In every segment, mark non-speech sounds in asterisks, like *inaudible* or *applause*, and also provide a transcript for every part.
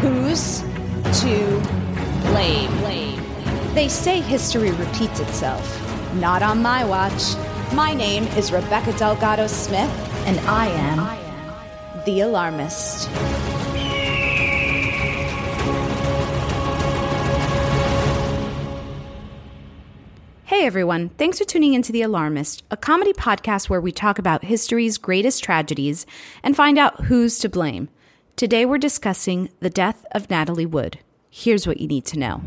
who's to blame. They say history repeats itself. Not on my watch. My name is Rebecca Delgado Smith, and I am the alarmist. Hey everyone, thanks for tuning into The Alarmist, a comedy podcast where we talk about history's greatest tragedies and find out who's to blame. Today we're discussing the death of Natalie Wood. Here's what you need to know.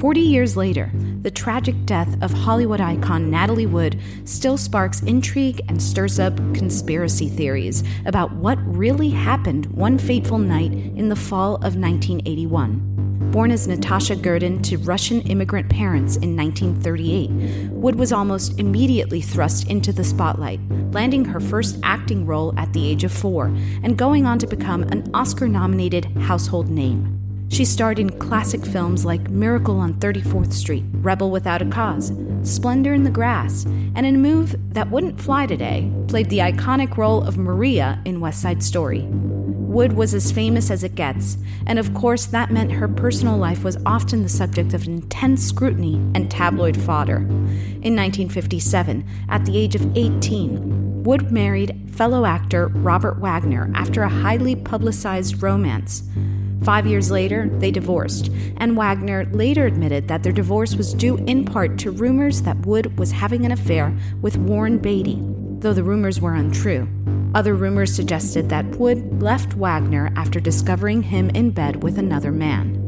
40 years later, the tragic death of Hollywood icon Natalie Wood still sparks intrigue and stirs up conspiracy theories about what really happened one fateful night in the fall of 1981. Born as Natasha Gurdin to Russian immigrant parents in 1938, Wood was almost immediately thrust into the spotlight, landing her first acting role at the age of four and going on to become an Oscar nominated household name. She starred in classic films like Miracle on 34th Street, Rebel Without a Cause, Splendor in the Grass, and in a move that wouldn't fly today, played the iconic role of Maria in West Side Story. Wood was as famous as it gets, and of course, that meant her personal life was often the subject of intense scrutiny and tabloid fodder. In 1957, at the age of 18, Wood married fellow actor Robert Wagner after a highly publicized romance. Five years later, they divorced, and Wagner later admitted that their divorce was due in part to rumors that Wood was having an affair with Warren Beatty, though the rumors were untrue. Other rumors suggested that Wood left Wagner after discovering him in bed with another man.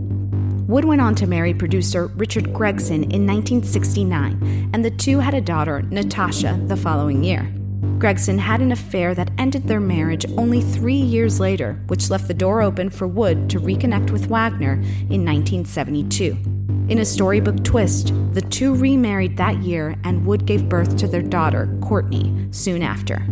Wood went on to marry producer Richard Gregson in 1969, and the two had a daughter, Natasha, the following year. Gregson had an affair that ended their marriage only three years later, which left the door open for Wood to reconnect with Wagner in 1972. In a storybook twist, the two remarried that year, and Wood gave birth to their daughter, Courtney, soon after.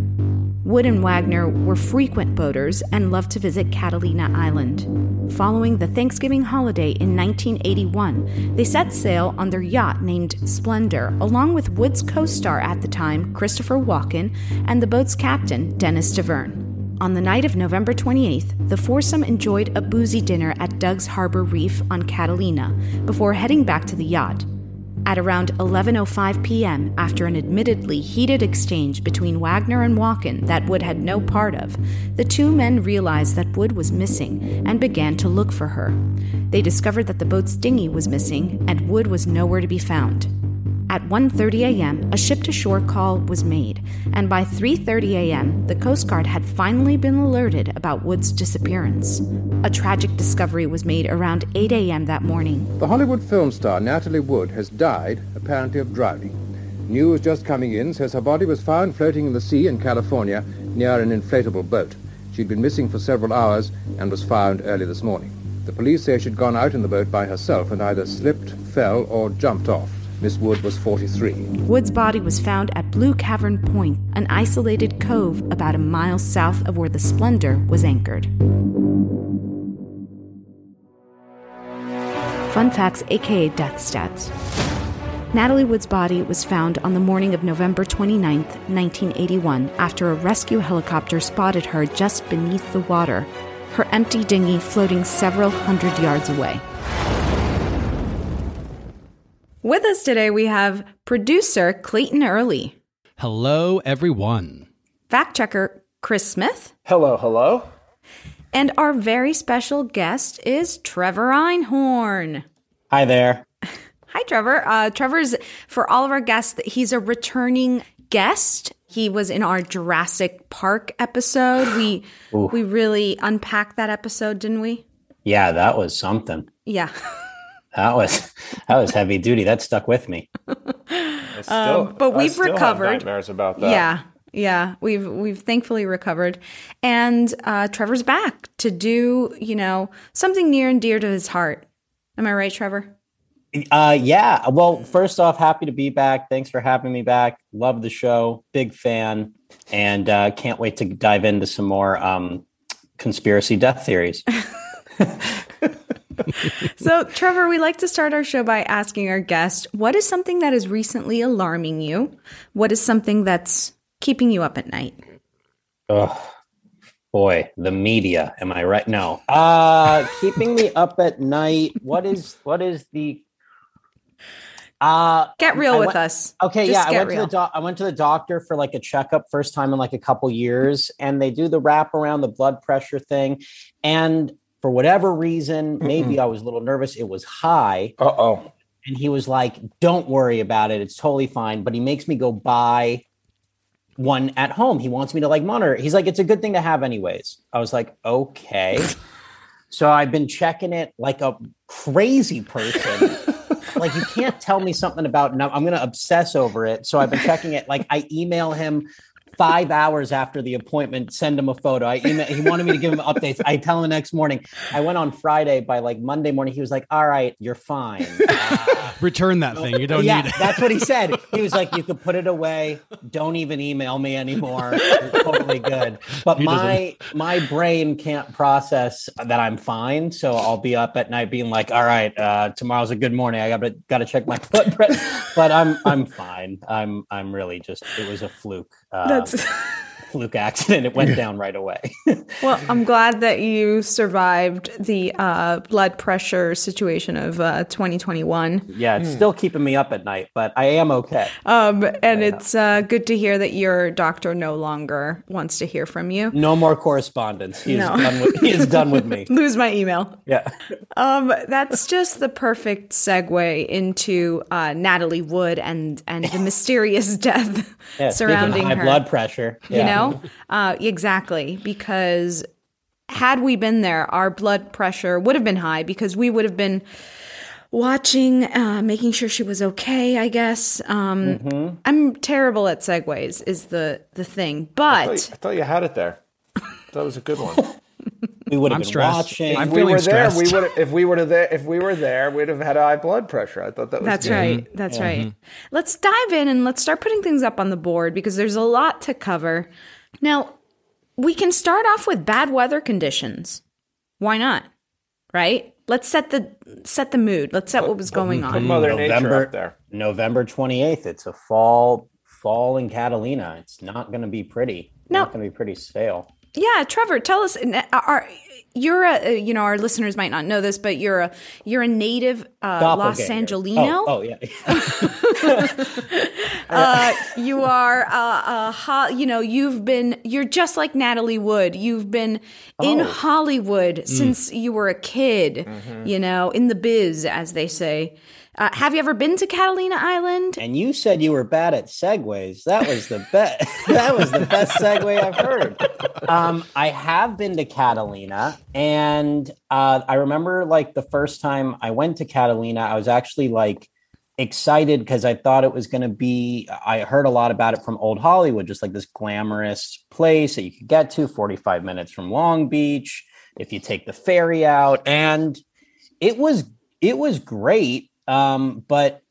Wood and Wagner were frequent boaters and loved to visit Catalina Island. Following the Thanksgiving holiday in 1981, they set sail on their yacht named Splendor, along with Wood's co star at the time, Christopher Walken, and the boat's captain, Dennis Davern. On the night of November 28th, the foursome enjoyed a boozy dinner at Doug's Harbor Reef on Catalina before heading back to the yacht. At around 11:05 p.m., after an admittedly heated exchange between Wagner and Walken that Wood had no part of, the two men realized that Wood was missing and began to look for her. They discovered that the boat's dinghy was missing and Wood was nowhere to be found. At 1:30 a.m., a ship-to-shore call was made, and by 3:30 a.m., the Coast Guard had finally been alerted about Wood's disappearance. A tragic discovery was made around 8 a.m. that morning. The Hollywood film star Natalie Wood has died, apparently of drowning. News just coming in says her body was found floating in the sea in California near an inflatable boat. She'd been missing for several hours and was found early this morning. The police say she'd gone out in the boat by herself and either slipped, fell, or jumped off. Miss Wood was 43. Wood's body was found at Blue Cavern Point, an isolated cove about a mile south of where the Splendor was anchored. Fun facts, aka death stats. Natalie Wood's body was found on the morning of November 29, 1981, after a rescue helicopter spotted her just beneath the water, her empty dinghy floating several hundred yards away. With us today, we have producer Clayton Early, Hello, everyone. fact checker Chris Smith, Hello, hello. and our very special guest is Trevor Einhorn. Hi there. *laughs* Hi, Trevor. Uh, Trevor's, for all of our guests, he's a returning guest. He was in our Jurassic Park episode. We *sighs* we really unpacked that episode, didn't we? Yeah, that was something. Yeah. *laughs* That was *laughs* that was heavy duty. That stuck with me. *laughs* Still, Um, but we've still have recovered. nightmares about that. Yeah. Yeah, we've we've thankfully recovered, and uh, Trevor's back to do you know something near and dear to his heart. Am I right, Trevor? Uh yeah. Well, first off, happy to be back. Thanks for having me back. Love the show. Big fan. And uh can't wait to dive into some more um conspiracy death theories. *laughs* So, Trevor, we like to start our show by asking our guest, what is something that is recently alarming you? What is something that's keeping you up at night? Oh, Boy, the media. Am I right? No. Uh keeping me up at night. What is what is the uh Get real I with went- us. Okay, Just yeah, I went real. to the doc- I went to the doctor for like a checkup first time in like a couple years, and they do the wrap around the blood pressure thing, and for whatever reason, maybe I was a little nervous. It was high, Uh oh. and he was like, "Don't worry about it; it's totally fine." But he makes me go buy one at home. He wants me to like monitor. He's like, "It's a good thing to have, anyways." I was like, "Okay." *laughs* so I've been checking it like a crazy person. *laughs* like you can't tell me something about no, I'm going to obsess over it. So I've been checking it. Like I email him five hours after the appointment, send him a photo. I email, he wanted me to give him updates. I tell him the next morning. I went on Friday by like Monday morning. He was like, "All right, you're fine." *laughs* Return that thing. You don't yeah, need it. that's what he said. He was like, "You could put it away. Don't even email me anymore. It's totally good." But He doesn't- my my brain can't process that I'm fine, so I'll be up at night being like, "All right, uh, tomorrow's a good morning. I got to got to check my *laughs* pressure." But I'm I'm fine. I'm I'm really just. It was a fluke. That's um, fluke accident. It went down right away. *laughs* well. I'm glad that you survived the uh, blood pressure situation of uh, 2021. yeah, it's still keeping me up at night, but I am okay. Um, and it's uh, good to hear that your doctor no longer wants to hear from you. No more correspondence. He is No. done with. He is done with me. *laughs* Lose my email. Yeah. Um, that's just the perfect segue into uh, Natalie Wood and and the mysterious *laughs* death Yeah, surrounding high her. blood pressure. You Yeah. Know, uh, exactly because had we been there, our blood pressure would have been high because we would have been watching, uh, making sure she was okay. I guess. Um, Mm-hmm. I'm terrible at segues. Is the the thing, I thought, you, but I thought you had it there. That was a good one. *laughs* we would have I'm been stressed. watching. I'm if we feeling were there, we stressed. would. If we were there, if we were there, we'd have had high blood pressure. I thought that was. That's good. right. Mm-hmm. That's mm-hmm. right. Let's dive in and let's start putting things up on the board because there's a lot to cover. Now, we can start off with bad weather conditions. Why not? right? Let's set the set the mood. Let's set what was going Put on. Mother Nature November up there. November 28th. It's a fall fall in Catalina. It's not going to be pretty. No. Not going to be pretty stale. Yeah, Trevor, tell us. Are you're a you know our listeners might not know this, but you're a you're a native uh, Los Angeleno. Oh, oh *laughs* *laughs* yeah. uh, you are uh, uh, ho- you know you've been you're just like Natalie Wood. You've been in Oh. Hollywood since you were a kid. You know, in the biz, as they say. Uh, have you ever been to Catalina Island? and you said you were bad at segues. That was the best. *laughs* that was the best segue I've heard. Um, I have been to Catalina, and uh, I remember like the first time I went to Catalina, I was actually like excited because I thought it was going to be. I heard a lot about it from Old Hollywood, just like this glamorous place that you could get to, forty-five minutes from Long Beach, if you take the ferry out, and it was it was great. Um, but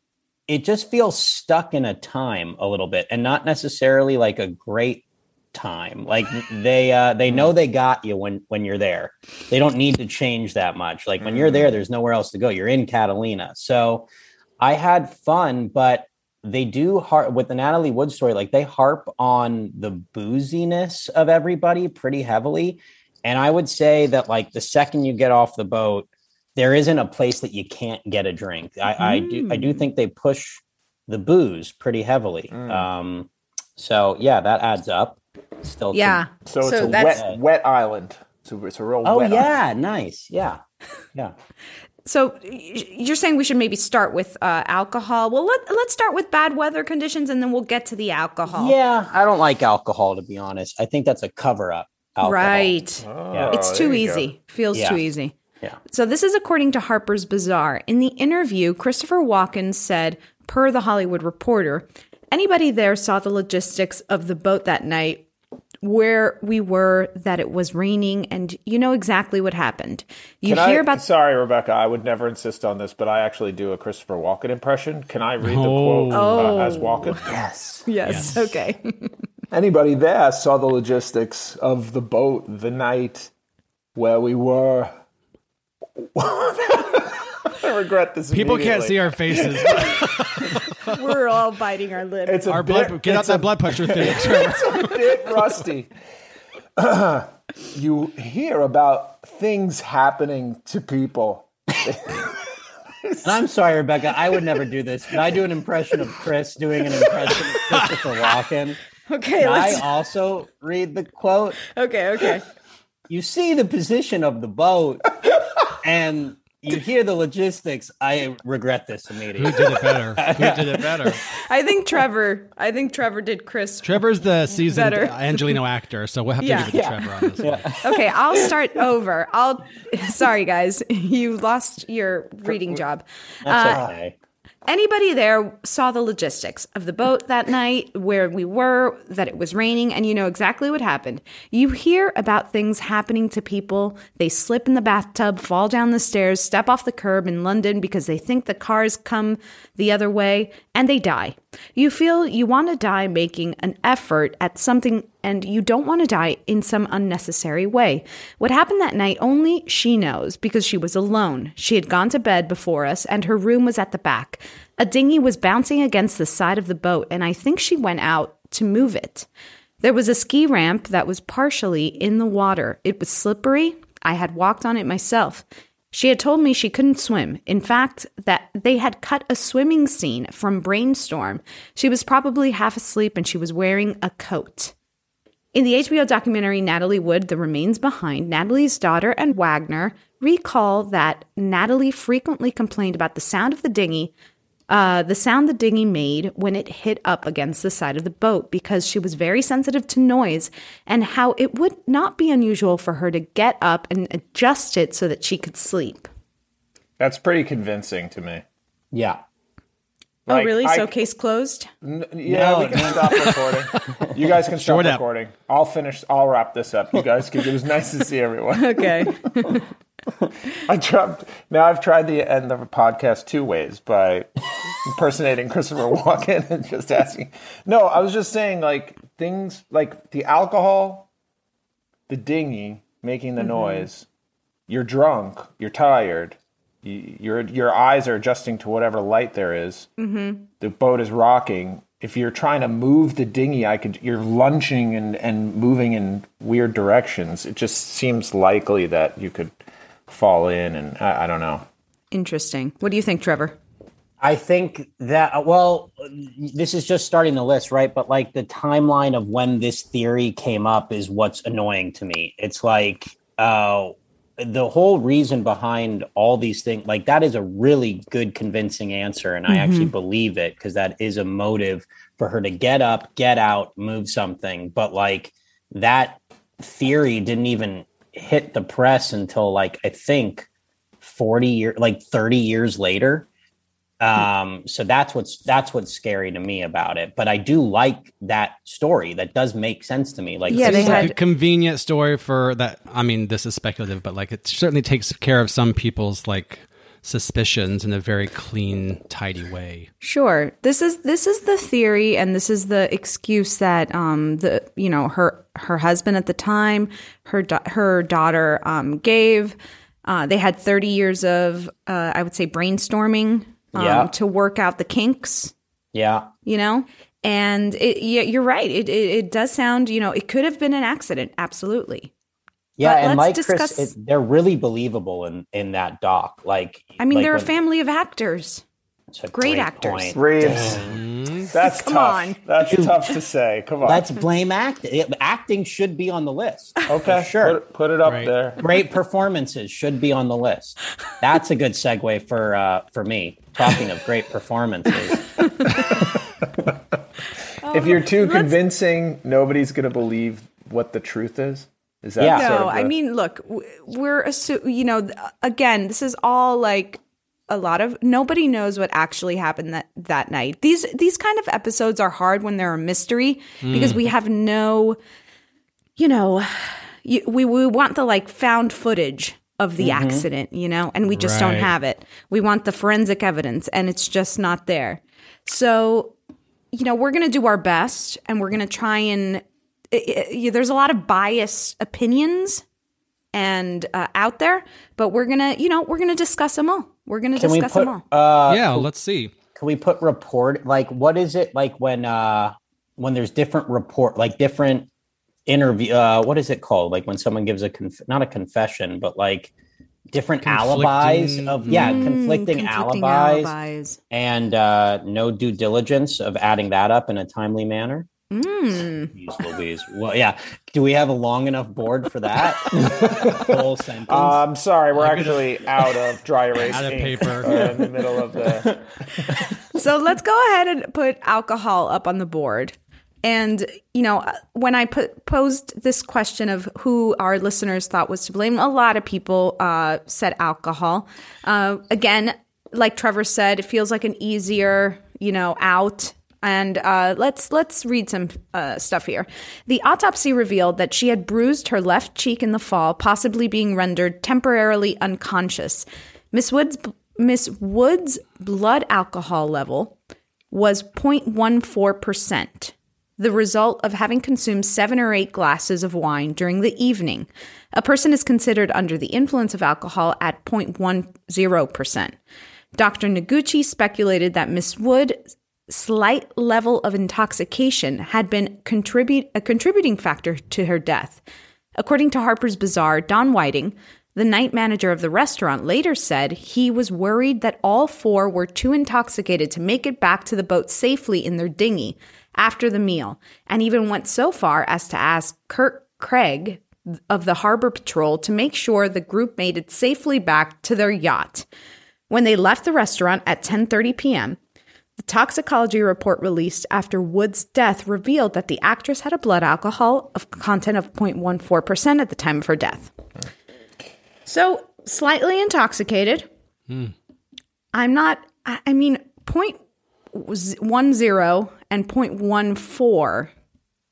it just feels stuck in a time a little bit and not necessarily like a great time. Like they uh they know they got you when when you're there. They don't need to change that much. Like when you're there there's nowhere else to go. You're in catalina. So i had fun but they do harp with the natalie wood story like they harp on the booziness of everybody pretty heavily. And i would say that like the second you get off the boat there isn't a place that you can't get a drink. I, I do I do think they push the booze pretty heavily. Um, so yeah, that adds up. Still, to- Yeah. So it's So a wet, wet island. So it's a real oh wet yeah, nice. Yeah, yeah. So you're saying we should maybe start with uh, alcohol? Well, let let's start with bad weather conditions, and then we'll get to the alcohol. Yeah, I don't like alcohol to be honest. I think that's a cover up. Right. Yeah. It's Oh, too there you go. easy. Feels Yeah. too easy. Yeah. So this is according to Harper's Bazaar. In the interview, Christopher Walken said, per the Hollywood Reporter, anybody there saw the logistics of the boat that night where we were that it was raining and you know exactly what happened. You Can hear I, about Sorry, Rebecca. I would never insist on this, but I actually do a Christopher Walken impression. Can I read the quote Oh. uh, as Walken? *laughs* Yes. Yes, okay. *laughs* Anybody there saw the logistics of the boat the night where we were. I regret this. People can't see our faces. *laughs* We're all biting our lip. It's our bit, blood, get out it's that a blood pressure thing. *laughs* Trevor. a bit rusty. you hear about things happening to people. And I'm sorry, Rebecca. I would never do this, but I do an impression of Chris doing an impression of Christopher Walken. okay, I also read the quote? Okay, okay. you see the position of the boat and you hear the logistics. I regret this immediately. Who did it better? Who did it better? I think Trevor. I think Trevor did Chris. Trevor's the seasoned Better. Angeleno actor, so we'll have to Yeah. give it to Trevor on this one. *laughs* Okay, I'll start over. I'll. Sorry, guys, *laughs* you lost your reading job. That's Uh, okay. Anybody there saw the logistics of the boat that night, where we were, that it was raining, and you know exactly what happened. You hear about things happening to people. They slip in the bathtub, fall down the stairs, step off the curb in London because they think the cars come the other way, and they die. You feel you want to die making an effort at something, and you don't want to die in some unnecessary way. What happened that night, only she knows because she was alone. She had gone to bed before us, and her room was at the back. A dinghy was bouncing against the side of the boat, and I think she went out to move it. There was a ski ramp that was partially in the water. It was slippery. I had walked on it myself. She had told me she couldn't swim. In fact, that they had cut a swimming scene from Brainstorm. She was probably half asleep and she was wearing a coat. In the HBO documentary Natalie Wood, The Remains Behind, Natalie's daughter and Wagner recall that Natalie frequently complained about the sound of the dinghy, uh, the sound the dinghy made when it hit up against the side of the boat, because she was very sensitive to noise and how it would not be unusual for her to get up and adjust it so that she could sleep. That's pretty convincing to me. Yeah. oh, really? I- so case closed? N- Yeah, No, we can no. stop recording. *laughs* You guys can stop Short up. recording. I'll finish. I'll wrap this up. You guys, can, it was nice to see everyone. *laughs* Okay. *laughs* *laughs* I tried. Now I've tried to end of the podcast two ways by impersonating Christopher Walken and just asking. No, I was just saying like things like the alcohol, the dinghy making the noise. you're drunk, you're tired, you, your your eyes are adjusting to whatever light there is. Mm-hmm. The boat is rocking. If you're trying to move the dinghy, I could. You're lunging and and moving in weird directions. It just seems likely that you could fall in, and I, I don't know. Interesting. What do you think, Trevor? I think that well, this is just starting the list, right? But like the timeline of when this theory came up is what's annoying to me. It's like uh, the whole reason behind all these things, like that is a really good, convincing answer, and I actually believe it because that is a motive for her to get up, get out, move something. But like that theory didn't even hit the press until like I think forty years, like thirty years later. Um so that's what's that's what's scary to me about it. But i do like that story. That does make sense to me. Like Yeah, It's they like had- a convenient story for that. I mean, this is speculative, but like it certainly takes care of some people's like suspicions in a very clean, tidy way. Sure. This is this is the theory and this is the excuse that um the you know her her husband at the time, her da- her daughter um gave uh they had 30 years of uh I would say brainstorming um Yeah. to work out the kinks, yeah you know? And it yeah, you're right. It, it it does sound, you know, it could have been an accident, absolutely. Yeah But and like discuss- chris it, they're really believable in in that doc like I mean, like they're a family of actors. it's a great actors. Reeves, that's Come tough. on. That's tough to say. Come on. let's blame acting acting should be on the list *laughs* okay. sure Put, put it up Right. there. great performances should be on the list that's a good segue for uh for me talking of great performances *laughs* if you're too let's- convincing, nobody's going to believe what the truth is. Is that Yeah. sort No, of I mean, look, we're assu- you know, again, this is all like a lot of nobody knows what actually happened that that night. These these kind of episodes are hard when they're a mystery because mm. we have no, you know, you, we we want the like found footage of the mm-hmm. accident, you know, and we just don't have it. We want the forensic evidence, and it's just not there. So, you know, we're going to do our best, and we're going to try and i i there's a lot of biased opinions and uh, out there, but we're gonna, you know, we're gonna discuss them all. We're gonna can we discuss put them all. uh yeah, let's see. can we put report like what is it like when uh when there's different report like different interview uh what is it called like when someone gives a conf- not a confession but like different alibis of yeah Mm, conflicting, conflicting alibis, alibis. and uh no due diligence of adding that up in a timely manner Mm. Jeez Louise. Well, yeah. Do we have a long enough board for that? *laughs* Whole sentence. I'm Um, sorry, we're actually out of dry erase *laughs* Out of paper. We're in the middle of the. *laughs* So let's go ahead and put alcohol up on the board. And you know, when I put posed this question of who our listeners thought was to blame, a lot of people uh, said alcohol. Uh, again, like Trevor said, it feels like an easier, you know, out. And uh, let's let's read some uh, stuff here. The autopsy revealed that she had bruised her left cheek in the fall, possibly being rendered temporarily unconscious. Miss Woods Miss Woods' blood alcohol level was 0.14%, the result of having consumed seven or eight glasses of wine during the evening. A person is considered under the influence of alcohol at 0.10%. Dr. Noguchi speculated that Miss Wood's slight level of intoxication had been a contributing factor to her death. According to Harper's Bazaar, Don Whiting, the night manager of the restaurant, later said he was worried that all four were too intoxicated to make it back to the boat safely in their dinghy after the meal, and even went so far as to ask Kurt Craig of the Harbor Patrol to make sure the group made it safely back to their yacht. When they left the restaurant at 10:30 p.m., the toxicology report released after Wood's death revealed that the actress had a blood alcohol of content of 0.14% at the time of her death. So, slightly intoxicated. Hmm. I'm not, I mean, 0.10 and 0.14.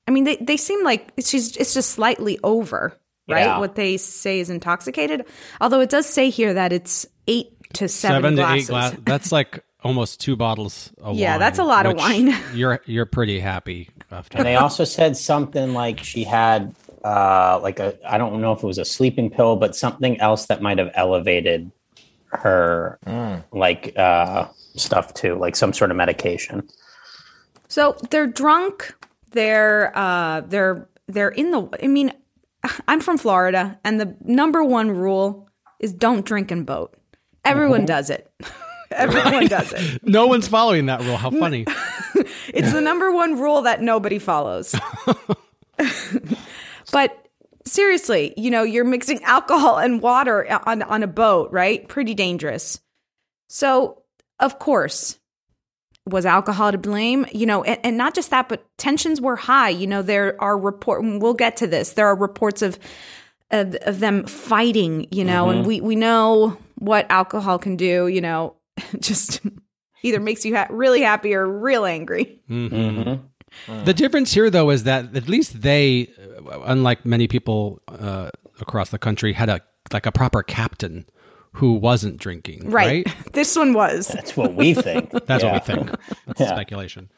I mean, they, they seem like it's just, it's just slightly over, right? Yeah. What they say is intoxicated. Although it does say here that it's eight to seven, Seven to glasses. eight glasses. That's like almost two bottles of Yeah, wine. that's a lot of wine. *laughs* You're you're pretty happy after. and they also said something like she had uh, like a I don't know if it was a sleeping pill, but something else that might have elevated her like uh, stuff too, like some sort of medication. So they're drunk. They're uh, they're they're in the. I mean, I'm from Florida, and the number one rule is don't drink and boat. Everyone does it. *laughs* *laughs* Everyone does it. *laughs* No one's following that rule. How funny. *laughs* It's the number one rule that nobody follows. but seriously, you know, you're mixing alcohol and water on, on a boat, right? Pretty dangerous. So, of course, was alcohol to blame? You know, and, and not just that, but tensions were high. You know, there are report. We'll get to this. There are reports of of, of them fighting. You know, and mm-hmm. we we know what alcohol can do. You know, *laughs* just either makes you ha- really happy or real angry. The difference here, though, is that at least they, uh, unlike many people uh, across the country, had a like a proper captain who wasn't drinking. Right. Right. *laughs* This one was. That's what we think. *laughs* That's Yeah. what we think. That's Yeah. speculation.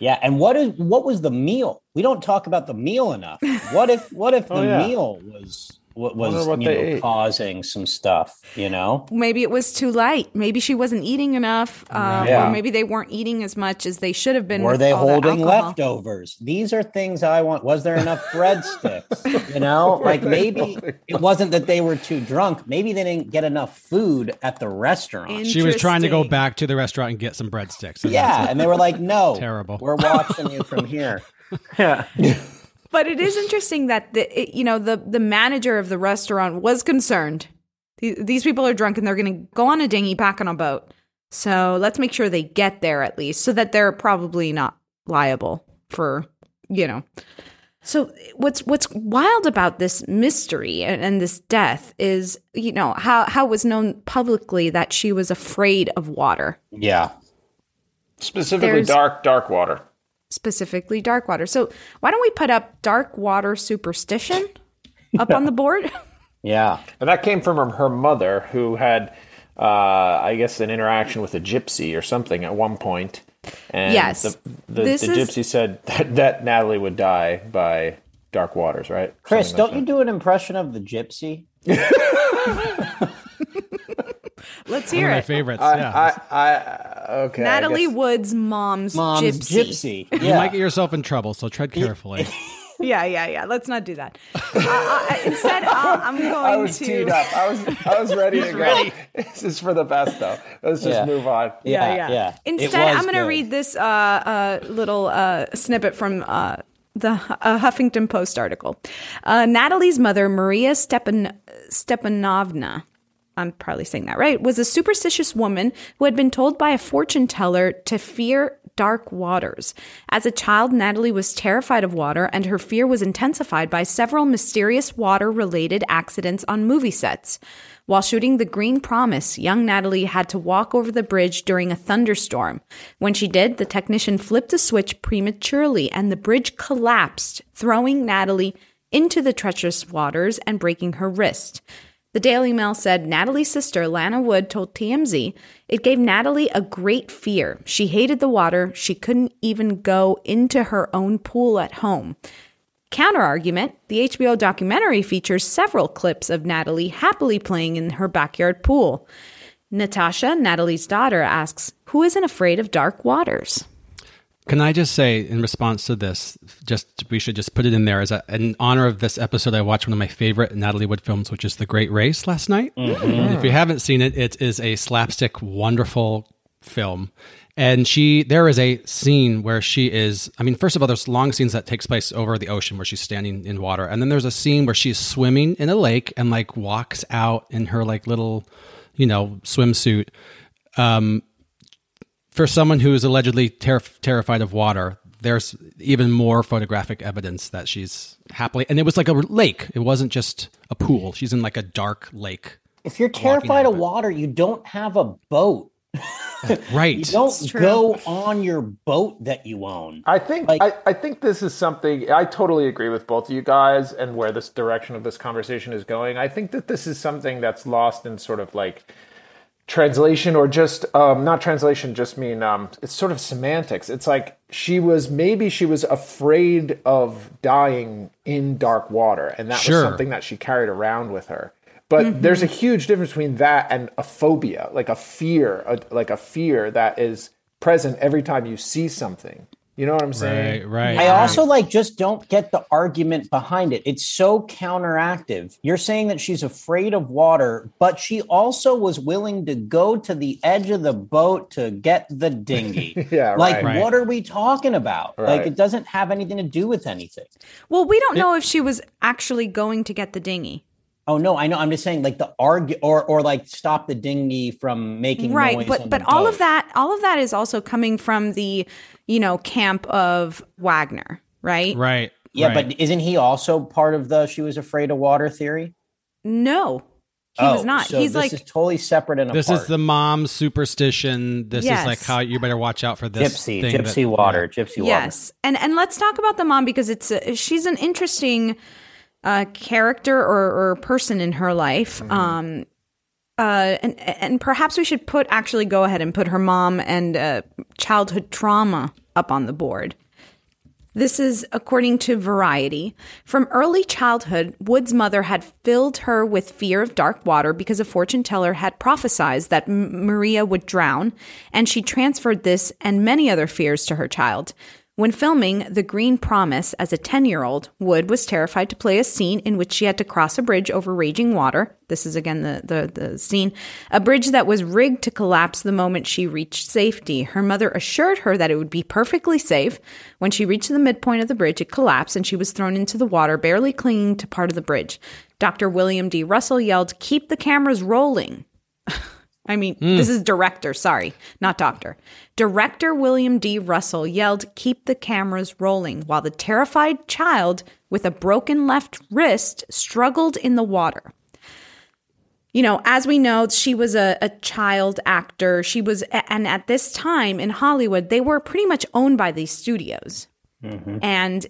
Yeah, and what is what was the meal? We don't talk about the meal enough. What if what if the Oh, yeah. meal was what was what you know, ate. causing some stuff? You know, maybe it was too light. Maybe she wasn't eating enough, uh, Yeah. or maybe they weren't eating as much as they should have been. were they holding alcohol. leftovers? These are things I want. Was there enough *laughs* breadsticks? You know, *laughs* like maybe *laughs* it wasn't that they were too drunk. Maybe they didn't get enough food at the restaurant. She was trying to go back to the restaurant and get some breadsticks. and Yeah, and they were like, "No, Terrible. We're watching you from here." Yeah. But it is interesting that the it, you know the the manager of the restaurant was concerned. Th- These people are drunk and they're going to go on a dinghy back on a boat. So let's make sure they get there at least, so that they're probably not liable for you know. So what's what's wild about this mystery and, and this death is you know how how it was known publicly that she was afraid of water. Yeah, Specifically, There's- dark, dark water. Specifically dark water. So why don't we put up dark water superstition *laughs* up on the board? *laughs* yeah. And that came from her, her mother, who had, uh, I guess, an interaction with a gypsy or something at one point. And Yes. the, the, This the is- gypsy said that, that Natalie would die by dark waters, right? Chris, Something like don't you do an impression of the gypsy? *laughs* Let's One hear of my it. favorites. that. yeah. I, I, I, okay. Natalie guess- Wood's mom's, Mom's gypsy. gypsy. You might get yourself in trouble, so tread carefully. *laughs* Yeah, yeah, yeah. Let's not do that. Uh, I, instead, I'll, I'm going I was to. teed up. I was I was ready to go. *laughs* This is for the best, though. Let's just Yeah. move on. Yeah, Yeah, yeah. yeah. Instead, I'm going to read this uh, uh, little uh, snippet from uh, the uh, Huffington Post article. Uh, Natalie's mother, Maria Stepan- Stepanovna, I'm probably saying that right, was a superstitious woman who had been told by a fortune teller to fear dark waters. As a child, Natalie was terrified of water, and her fear was intensified by several mysterious water related accidents on movie sets. While shooting The Green Promise, young Natalie had to walk over the bridge during a thunderstorm. When she did, the technician flipped a switch prematurely and the bridge collapsed, throwing Natalie into the treacherous waters and breaking her wrist. The Daily Mail said Natalie's sister, Lana Wood, told TMZ it gave Natalie a great fear. She hated the water. She couldn't even go into her own pool at home. Counter argument the HBO documentary features several clips of Natalie happily playing in her backyard pool. Natasha, Natalie's daughter, asks, Who isn't afraid of dark waters? Can I just say, in response to this, just we should just put it in there as a, in honor of this episode. I watched one of my favorite Natalie Wood films, which is The Great Race, last night. And if you haven't seen it, it is a slapstick, wonderful film. And she, there is a scene where she is. I mean, first of all, there's long scenes that takes place over the ocean where she's standing in water, and then there's a scene where she's swimming in a lake and like walks out in her like little, you know, swimsuit. Um, for someone who is allegedly ter- terrified of water, there's even more photographic evidence that she's happily. And it was like a lake. It wasn't just a pool. She's in like a dark lake. If you're terrified of water, you don't have a boat. *laughs* Right. You don't go on your boat that you own. I think Like- I, I think this is something I totally agree with both of you guys and where this direction of this conversation is going. I think that this is something that's lost in sort of like translation or just um, not translation just mean um, it's sort of semantics it's like she was maybe she was afraid of dying in dark water and that Sure. was something that she carried around with her but Mhm. there's a huge difference between that and a phobia like a fear a, like a fear that is present every time you see something you know what i'm saying right right. I also like just don't get the argument behind it. It's so counteractive. You're saying that she's afraid of water, but she also was willing to go to the edge of the boat to get the dinghy. *laughs* yeah, like right. what are we talking about? Like it doesn't have anything to do with anything. Well, we don't know if she was actually going to get the dinghy. Oh no, I know. I'm just saying, like the argue or or like stop the dinghy from making right noise. but but all boat. of that all of that is also coming from the you know camp of wagner right Right. Yeah, right. but isn't he also part of the she was afraid of water theory? no he was not so he's this like is totally separate and This apart. is the mom superstition. This Yes. is like how you better watch out for this gypsy, thing gypsy that- water, gypsy water. yes and and let's talk about the mom because it's a, she's an interesting uh character or, or person in her life Mm-hmm. um uh, and and perhaps we should put actually go ahead and put her mom and uh, childhood trauma up on the board. This is according to Variety. From early childhood, Wood's mother had filled her with fear of dark water because a fortune teller had prophesied that M- Maria would drown, and she transferred this and many other fears to her child. When filming The Green Promise as a 10 year old, Wood was terrified to play a scene in which she had to cross a bridge over raging water. This is again the, the, the scene. A bridge that was rigged to collapse the moment she reached safety. Her mother assured her that it would be perfectly safe. When she reached the midpoint of the bridge, it collapsed and she was thrown into the water, barely clinging to part of the bridge. Dr. William D. Russell yelled, Keep the cameras rolling. *laughs* I mean, Hmm. this is director, sorry, not doctor. Director William D. Russell yelled, Keep the cameras rolling, while the terrified child with a broken left wrist struggled in the water. You know, as we know, she was a, a child actor. She was, and at this time in Hollywood, they were pretty much owned by these studios and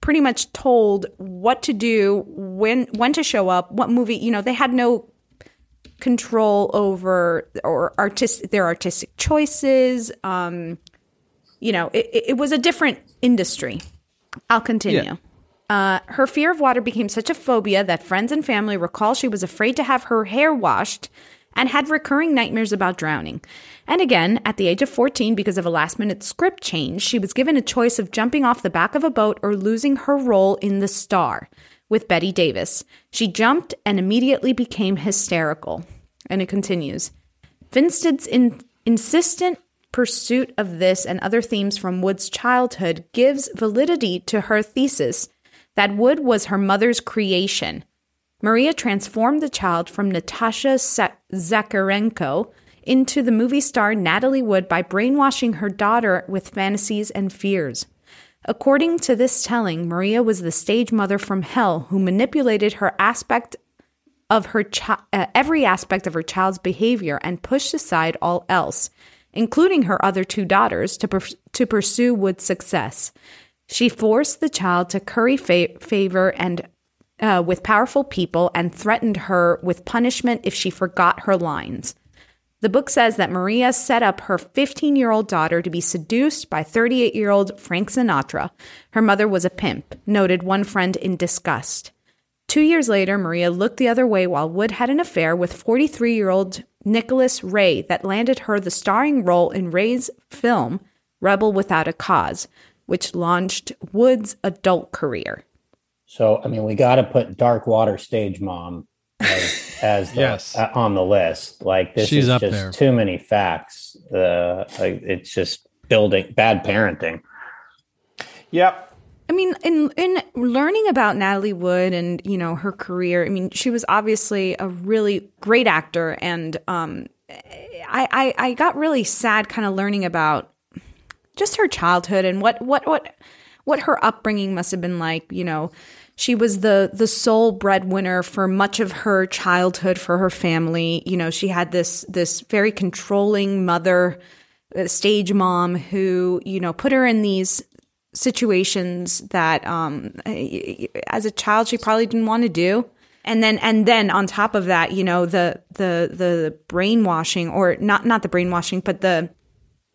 pretty much told what to do, when when to show up, what movie. You know, they had no control over or artist their artistic choices. Um, you know, it, it was a different industry. I'll continue. Yeah. Uh, her fear of water became such a phobia that friends and family recall she was afraid to have her hair washed and had recurring nightmares about drowning. And again, at the age of 14, because of a last minute script change, she was given a choice of jumping off the back of a boat or losing her role in The Star with Bette Davis. She jumped and immediately became hysterical. And it continues. Finstad's in- insistent pursuit of this and other themes from Wood's childhood gives validity to her thesis that Wood was her mother's creation. Maria transformed the child from Natasha Zakharenko into the movie star Natalie Wood by brainwashing her daughter with fantasies and fears. According to this telling, Maria was the stage mother from hell who manipulated her aspect of her chi- uh, every aspect of her child's behavior and pushed aside all else, including her other two daughters, to pers- to pursue Wood's success. She forced the child to curry fa- favor and uh, with powerful people and threatened her with punishment if she forgot her lines. The book says that Maria set up her 15 year old daughter to be seduced by 38 year old Frank Sinatra. Her mother was a pimp, noted one friend in disgust. Two years later, Maria looked the other way while Wood had an affair with 43 year old Nicholas Ray that landed her the starring role in Ray's film, Rebel Without a Cause, which launched Wood's adult career. So I mean, we got to put Dark Water Stage Mom as, as the, Yes. uh, on the list. Like this She's is up just there. too many facts. Uh, like, it's just building bad parenting. Yep. I mean, in in learning about Natalie Wood and you know her career, I mean, she was obviously a really great actor, and um, I, I I got really sad kind of learning about just her childhood and what what what what her upbringing must have been like. You know, she was the the sole breadwinner for much of her childhood for her family. You know, she had this this very controlling mother, uh, stage mom who you know put her in these situations that um as a child she probably didn't want to do and then and then on top of that, you know, the the the brainwashing or not not the brainwashing, but the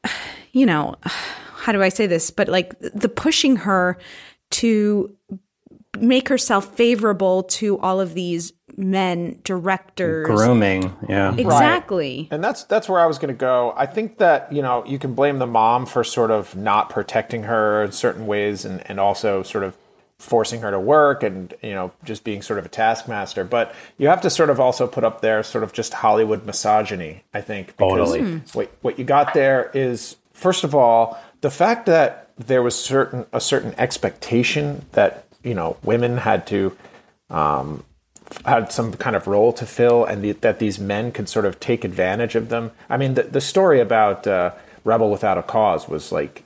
*sighs* you know, *sighs* how do I say this? But like the pushing her to make herself favorable to all of these men directors. Grooming yeah. Exactly. Right. and that's that's where i was going to go. I think that you know you can blame the mom for sort of not protecting her in certain ways and and also sort of forcing her to work and you know just being sort of a taskmaster. But you have to sort of also put up there sort of just hollywood misogyny i think because totally. Hmm. what what you got there is first of all the fact that there was certain a certain expectation that you know women had to um, had some kind of role to fill, and the, that these men could sort of take advantage of them. I mean, the the story about uh, Rebel Without a Cause was like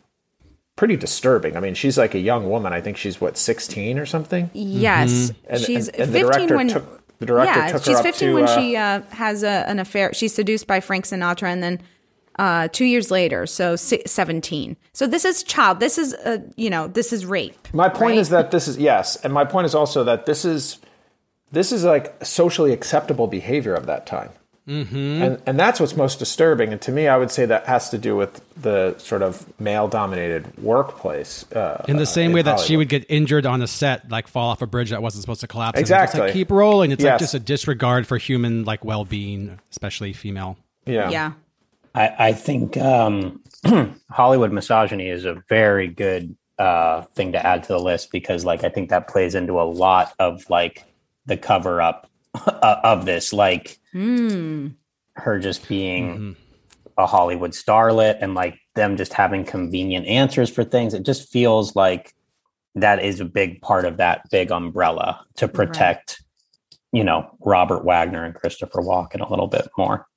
pretty disturbing. I mean, she's like a young woman. I think she's what sixteen or something. Yes, mm-hmm. and, she's and, and fifteen when. Took, the director yeah, took she's her 15 to, when uh, she uh, has a, an affair. She's seduced by Frank Sinatra, and then uh, two years later, so 17. So this is child. This is, uh, you know, this is rape. My point right? is that this is yes, and my point is also that this is this is like socially acceptable behavior of that time. Mm-hmm. And, and that's what's most disturbing. And to me, I would say that has to do with the sort of male dominated workplace. Uh, in the same uh, way that Hollywood. she would get injured on a set, like fall off a bridge that wasn't supposed to collapse. Exactly. And just, like, keep rolling. It's Yes. like just a disregard for human like well being, especially female. Yeah. Yeah. I, I think um, *clears throat* Hollywood misogyny is a very good uh, thing to add to the list because, like, I think that plays into a lot of like the cover up *laughs* of this, like Mm. her just being Mm-hmm. a Hollywood starlet and like them just having convenient answers for things. It just feels like that is a big part of that big umbrella to protect, you know, Robert Wagner and Christopher Walken a little bit more.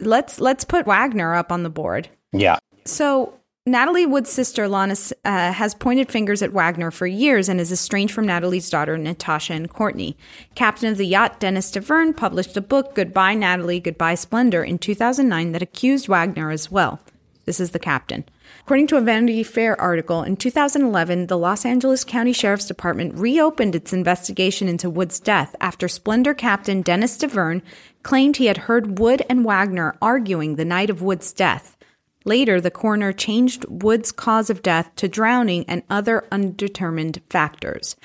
Let's let's put Wagner up on the board. Yeah. So Natalie Wood's sister Lana uh, has pointed fingers at Wagner for years and is estranged from Natalie's daughter Natasha and Courtney. Captain of the yacht Dennis Davern published a book, Goodbye Natalie, Goodbye Splendor, in 2009 that accused Wagner as well. This is the captain. According to a Vanity Fair article, in 2011, the Los Angeles County Sheriff's Department reopened its investigation into Wood's death after Splendor captain Dennis Davern claimed he had heard Wood and Wagner arguing the night of Wood's death. Later, the coroner changed Wood's cause of death to drowning and other undetermined factors.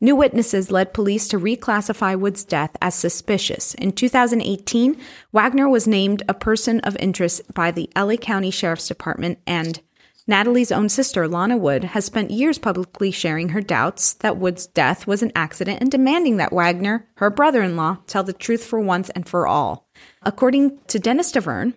New witnesses led police to reclassify Wood's death as suspicious. In 2018, Wagner was named a person of interest by the LA County Sheriff's Department, and Natalie's own sister, Lana Wood, has spent years publicly sharing her doubts that Wood's death was an accident and demanding that Wagner, her brother in law, tell the truth for once and for all. According to Dennis Davern,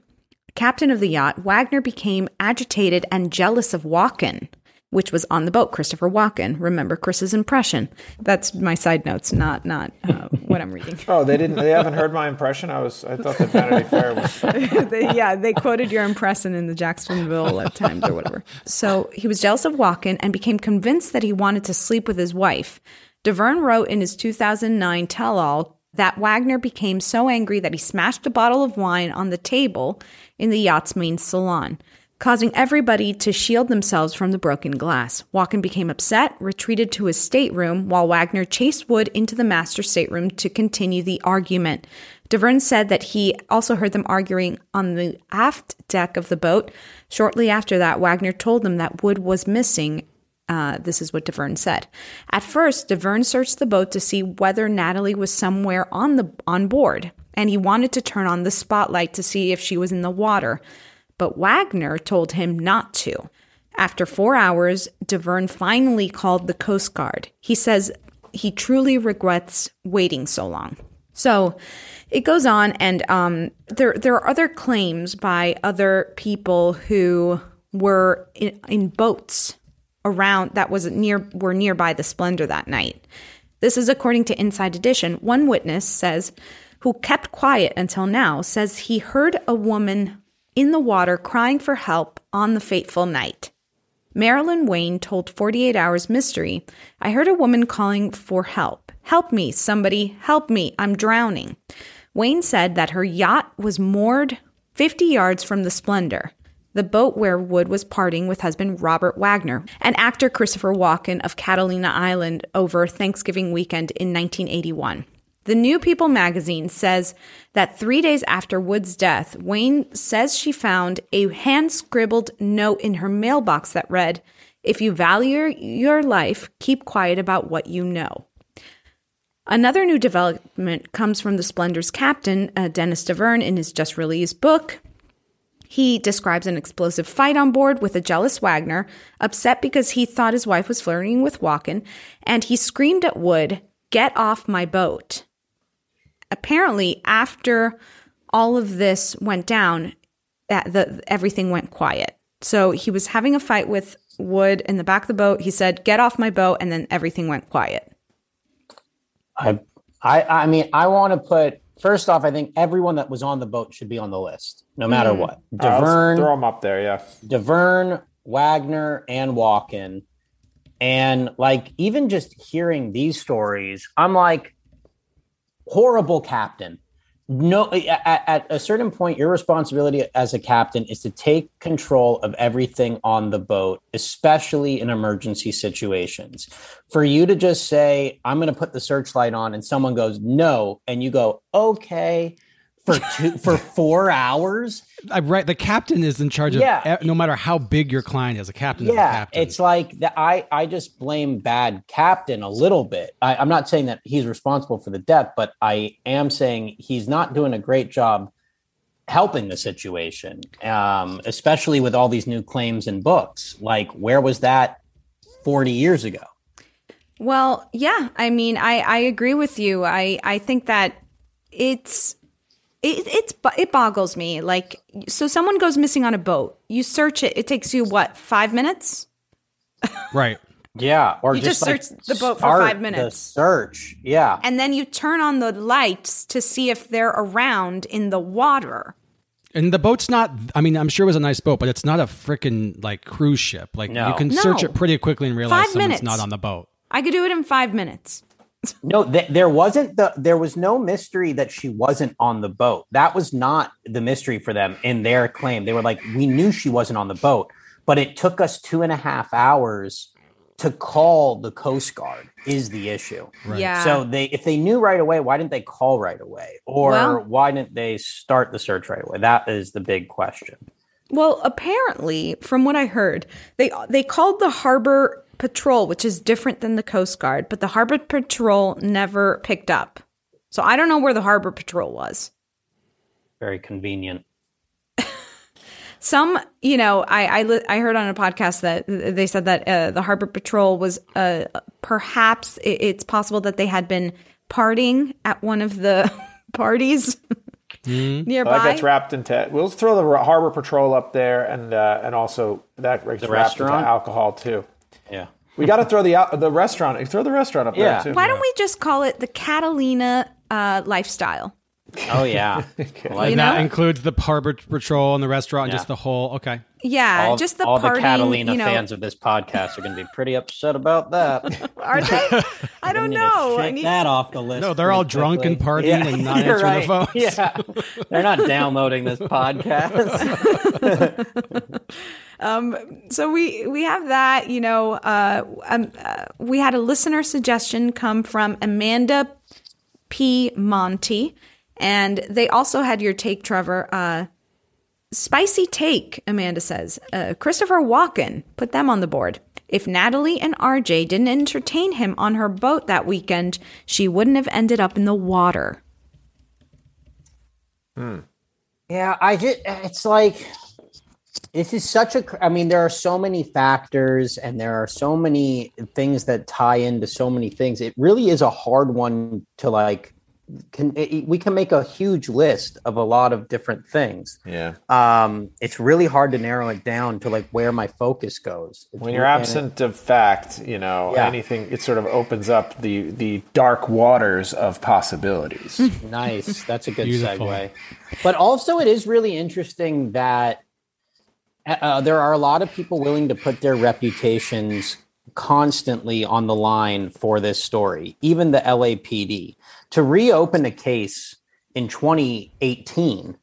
captain of the yacht, Wagner became agitated and jealous of Walken, which was on the boat, Christopher Walken. Remember Chris's impression. That's my side notes, not not uh, *laughs* what I'm reading. Oh, they didn't. They haven't heard my impression. I was. I thought that Vanity Fair was. *laughs* They- yeah, they quoted your impression in the Jacksonville Times or whatever. So he was jealous of Walken and became convinced that he wanted to sleep with his wife. Davern wrote in his 2009 tell all that Wagner became so angry that he smashed a bottle of wine on the table in the yacht's main salon, causing everybody to shield themselves from the broken glass. Walken became upset, retreated to his stateroom, while Wagner chased Wood into the master stateroom to continue the argument. Davern said that he also heard them arguing on the aft deck of the boat. Shortly after that, Wagner told them that Wood was missing. Uh, this is what Davern said. At first, Davern searched the boat to see whether Natalie was somewhere on the on board, and he wanted to turn on the spotlight to see if she was in the water. But Wagner told him not to. After four hours, Davern finally called the Coast Guard. He says he truly regrets waiting so long. So it goes on, and um, there there are other claims by other people who were in, in boats around that was near were nearby the Splendor that night. This is according to Inside Edition. One witness says, who kept quiet until now, says he heard a woman in the water crying for help on the fateful night. Marilyn Wayne told 48 Hours Mystery, I heard a woman calling for help. Help me, somebody, help me, I'm drowning. Wayne said that her yacht was moored 50 yards from the Splendor, the boat where Wood was parting with husband Robert Wagner and actor Christopher Walken of Catalina Island over Thanksgiving weekend in 1981. The New People magazine says that three days after Wood's death, Wayne says she found a hand scribbled note in her mailbox that read, If you value your life, keep quiet about what you know. Another new development comes from the Splendor's captain, uh, Dennis Davern, in his just released book. He describes an explosive fight on board with a jealous Wagner, upset because he thought his wife was flirting with Walken, and he screamed at Wood, Get off my boat. Apparently, after all of this went down, that the, everything went quiet. So he was having a fight with Wood in the back of the boat. He said, Get off my boat, and then everything went quiet. I, I, I mean, I want to put first off. I think everyone that was on the boat should be on the list, no matter Mm. what. All right, let's throw them up there. Yeah. Davern, Wagner, and Walken, and like even just hearing these stories, I'm like, horrible captain. No, at, at a certain point, your responsibility as a captain is to take control of everything on the boat, especially in emergency situations. For you to just say, I'm going to put the searchlight on, and someone goes, no, and you go, okay, for two, for four hours. I, right, the captain is in charge of Yeah. no matter how big your client is. A captain is a yeah captain. it's like that i i just blame bad captain a little bit I, i'm not saying that he's responsible for the death but i am saying he's not doing a great job helping the situation um, especially with all these new claims and books like where was that 40 years ago Well, yeah, I mean, I, I agree with you. I, I think that it's it, it's it boggles me. Like, so someone goes missing on a boat. You search it. It takes you what five minutes? right. yeah or You just, just like, search the boat for start five the minutes. search yeah And then you turn on the lights to see if they're around in the water. And the boat's not. I mean, I'm sure it was a nice boat, but it's not a freaking like cruise ship. Like No. you can search it pretty quickly and realize Five someone's minutes. not on the boat. I could do it in five minutes. *laughs* No, th- there wasn't the there was no mystery that she wasn't on the boat. That was not the mystery for them in their claim. They were like, we knew she wasn't on the boat, but it took us two and a half hours to call the Coast Guard. Is the issue? Right. Yeah. So they if they knew right away, why didn't they call right away, or Well- why didn't they start the search right away? That is the big question. Well, apparently, from what I heard, they they called the harbor patrol, which is different than the Coast Guard, but the harbor patrol never picked up. So I don't know where the harbor patrol was. Very convenient. *laughs* Some, you know, I I, I heard on a podcast that they said that uh, the harbor patrol was uh, perhaps it, it's possible that they had been partying at one of the *laughs* parties *laughs* nearby. That gets wrapped into. We'll throw the harbor patrol up there, and uh, and also that gets The wrapped into restaurant? alcohol too. Yeah. We got to throw the al- the restaurant. Throw the restaurant up Yeah. there too. Why don't we just call it the Catalina uh, lifestyle? Oh yeah. *laughs* Like You that know? includes the harbor patrol and the restaurant, and Yeah. just the whole. Okay. Yeah, all, just the all partying, the Catalina you know, fans of this podcast are going to be pretty upset about that. *laughs* Are they? I don't need to know. I need that off the list. No, they're all pretty drunk and quickly. partying and *laughs* not you're answering the phones. Yeah, they're not downloading this podcast. Um, so we we have that. You know, uh, um, uh, we had a listener suggestion come from Amanda P. Monty, and they also had your take, Trevor. Uh, spicy take, Amanda says. Uh, Christopher Walken, put them on the board. If Natalie and RJ didn't entertain him on her boat that weekend, she wouldn't have ended up in the water. Yeah, I just it's like this is such a, I mean there are so many factors and there are so many things that tie into so many things. It really is a hard one to like can it, we can make a huge list of a lot of different things. Yeah. Um it's really hard to narrow it down to like where my focus goes. It's When you're and it- absent of fact, you know Yeah. anything. It sort of opens up the the dark waters of possibilities. *laughs* Nice. That's a good Beautiful. segue. But also, it is really interesting that uh, there are a lot of people willing to put their reputations constantly on the line for this story, even the LAPD. To reopen a case in 2018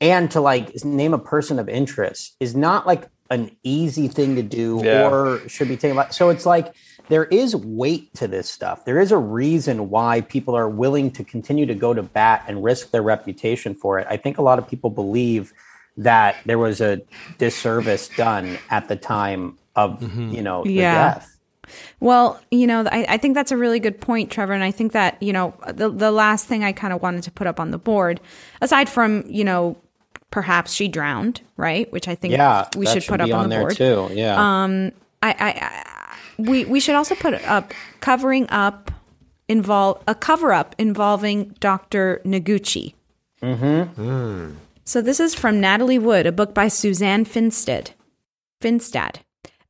and to like name a person of interest is not like an easy thing to do Yeah. or should be taken. So it's like there is weight to this stuff. There is a reason why people are willing to continue to go to bat and risk their reputation for it. I think a lot of people believe that there was a disservice done at the time of you know the Yeah. death. Well, you know, I, I think that's a really good point, Trevor. And I think that, you know, the, the last thing I kind of wanted to put up on the board, aside from, you know, perhaps she drowned, right? Which I think Yeah, we that should put up on, on the there board. too. Yeah. Um, I, I, I, we, we should also put up covering up involve a cover up involving Dr. Noguchi. mm-hmm. So this is from Natalie Wood, a book by Suzanne Finstead. Finstad.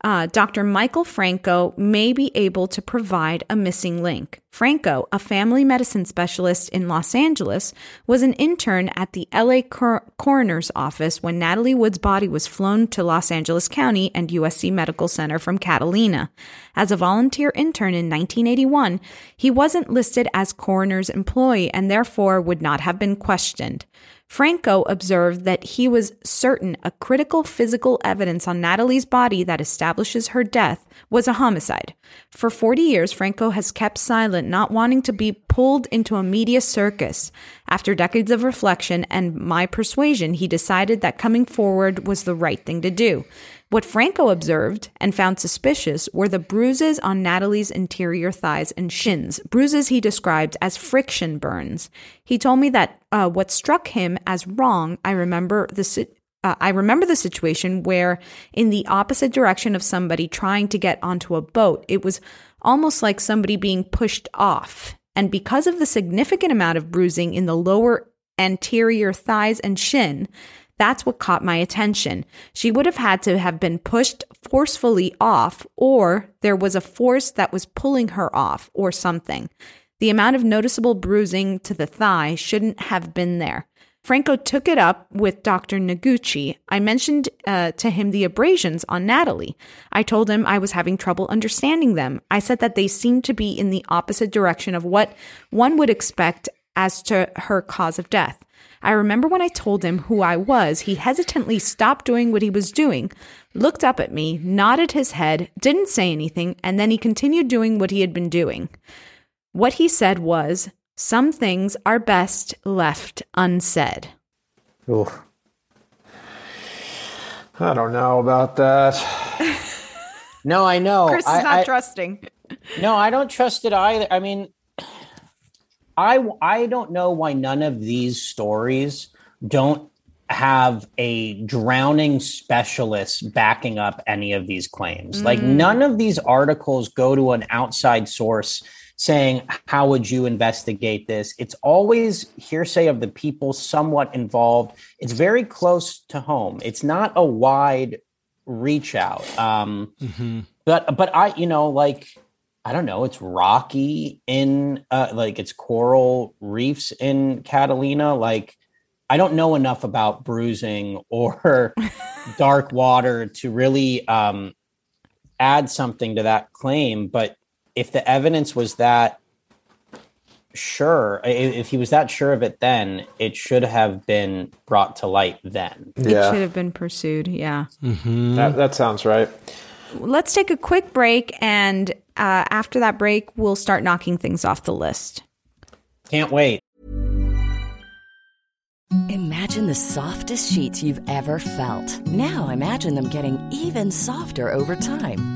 Uh, Dr. Michael Franco may be able to provide a missing link. Franco, a family medicine specialist in Los Angeles, was an intern at the LA cor- coroner's office when Natalie Wood's body was flown to Los Angeles County and USC Medical Center from Catalina. As a volunteer intern in 1981, he wasn't listed as coroner's employee and therefore would not have been questioned. Franco observed that he was certain a critical physical evidence on Natalie's body that establishes her death was a homicide. For 40 years, Franco has kept silent, not wanting to be pulled into a media circus. After decades of reflection and my persuasion, he decided that coming forward was the right thing to do. What Franco observed and found suspicious were the bruises on Natalie's interior thighs and shins, bruises he described as friction burns. He told me that uh, what struck him as wrong, I remember the uh, I remember the situation where, in the opposite direction of somebody trying to get onto a boat, it was almost like somebody being pushed off. And because of the significant amount of bruising in the lower anterior thighs and shin, that's what caught my attention. She would have had to have been pushed forcefully off, or there was a force that was pulling her off, or something. The amount of noticeable bruising to the thigh shouldn't have been there. Franco took it up with Dr. Noguchi. I mentioned uh, to him the abrasions on Natalie. I told him I was having trouble understanding them. I said that they seemed to be in the opposite direction of what one would expect as to her cause of death. I remember when I told him who I was, he hesitantly stopped doing what he was doing, looked up at me, nodded his head, didn't say anything, and then he continued doing what he had been doing. What he said was, Some things are best left unsaid. Oof. I don't know about that. No, I know. Chris is I- not I- trusting. No, I don't trust it either. I mean, I I don't know why none of these stories don't have a drowning specialist backing up any of these claims. Like Mm. none of these articles go to an outside source saying how would you investigate this? It's always hearsay of the people somewhat involved. It's very close to home. It's not a wide reach out. Um but but I you know like I don't know, it's rocky in uh like it's coral reefs in Catalina like I don't know enough about bruising or *laughs* dark water to really um add something to that claim but if the evidence was that sure i- if he was that sure of it then it should have been brought to light then It should have been pursued. Yeah. That, that sounds right. Let's take a quick break, and uh, after that break, we'll start knocking things off the list. can't wait Imagine the softest sheets you've ever felt. Now imagine them getting even softer over time.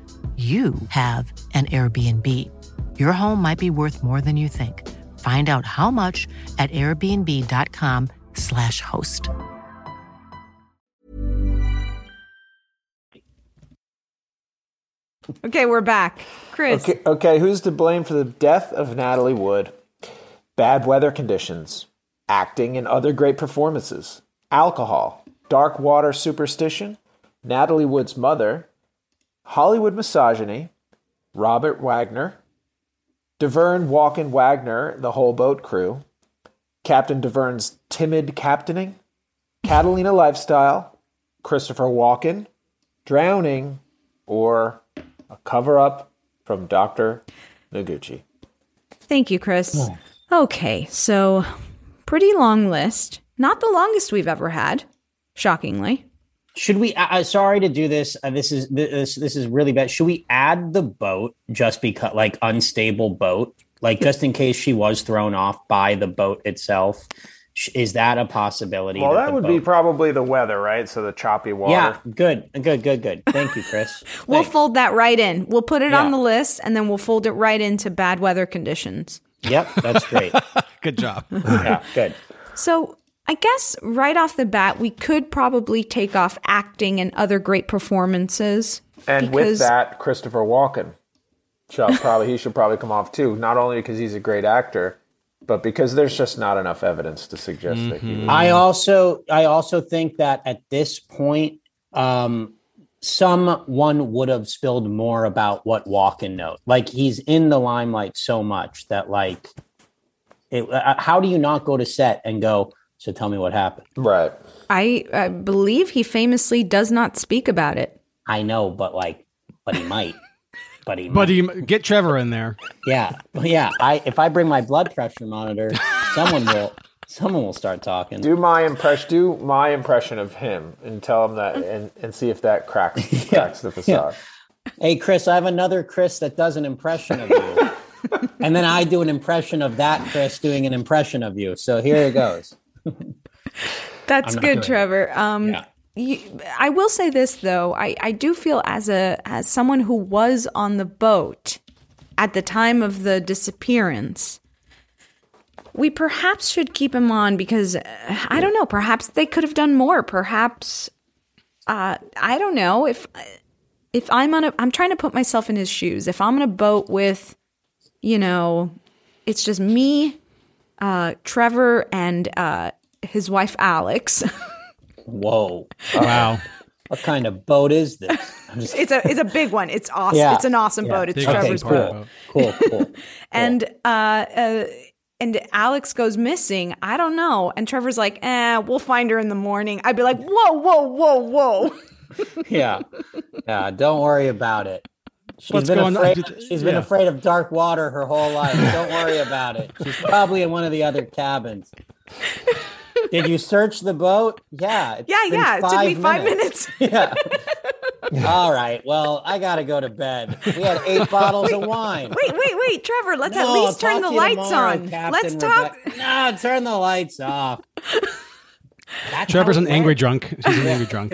you have an Airbnb. Your home might be worth more than you think. Find out how much at airbnb.com/slash host. Okay, we're back. Chris. Okay, okay, who's to blame for the death of Natalie Wood? Bad weather conditions, acting and other great performances, alcohol, dark water superstition, Natalie Wood's mother, Hollywood misogyny, Robert Wagner, Davern Walken Wagner, the whole boat crew, Captain Davern's timid captaining, Catalina lifestyle, Christopher Walken, drowning, or a cover up from Dr. Noguchi. Thank you, Chris. Okay, so pretty long list. Not the longest we've ever had, shockingly. Should we? Uh, sorry to do this. Uh, this is this this is really bad. Should we add the boat just because, like, unstable boat, like just in case she was thrown off by the boat itself? Is that a possibility? Well, that the would be probably the weather, right? So the choppy water. Yeah, good, good, good, good. Thank you, Chris. *laughs* We'll fold that right in. We'll put it Yeah. on the list and then we'll fold it right into bad weather conditions. Yep, that's great. *laughs* Good job. *laughs* yeah, good. So I guess right off the bat, we could probably take off acting and other great performances. And with that, Christopher Walken shall probably he should probably come off too. Not only because he's a great actor, but because there's just not enough evidence to suggest that he. Was, I also I also think that at this point, um, someone would have spilled more about what Walken knows. Like he's in the limelight so much that like, it, uh, how do you not go to set and go? So tell me what happened. Right. I, I believe he famously does not speak about it. I know, but like, but he might. But he, But he, get Trevor in there. yeah, yeah. I if I bring my blood pressure monitor, someone will someone will start talking. do my impression. Do my impression of him and tell him that, and, and see if that cracks *laughs* cracks the facade. Hey, Chris, I have another Chris that does an impression of you. *laughs* and then I do an impression of that Chris doing an impression of you. So here it goes. *laughs* That's good. Trevor. Um, Yeah. you, I will say this though, I, I do feel as a as someone who was on the boat at the time of the disappearance, we perhaps should keep him on because uh, I don't know. Perhaps they could have done more. Perhaps uh, I don't know if if I'm on a. I'm trying to put myself in his shoes. If I'm on a boat with, you know, it's just me, uh, Trevor, and uh, his wife Alex. *laughs* Whoa. Wow. *laughs* What kind of boat is this? I'm just, it's a it's a big one. It's awesome. Yeah. It's an awesome Yeah. boat. It's Big Trevor's okay, boat. cool. Cool, cool. *laughs* And uh, uh and Alex goes missing. I don't know. And Trevor's like, eh, we'll find her in the morning. I'd be like, whoa, whoa, whoa, whoa. yeah. Yeah. Don't worry about it. She's What's been going on? afraid, She's been afraid of dark water her whole life. *laughs* Don't worry about it. She's probably in one of the other cabins. Did you search the boat? Yeah. it's Yeah, yeah. It took me five minutes. *laughs* yeah. *laughs* All right. Well, I got to go to bed. We had eight bottles of wine. Wait, wait, wait, Trevor. Let's No, at least turn the lights tomorrow, on. Captain Let's talk. Rebecca. No, turn the lights off. That's Trevor's an it angry drunk. He's an angry drunk.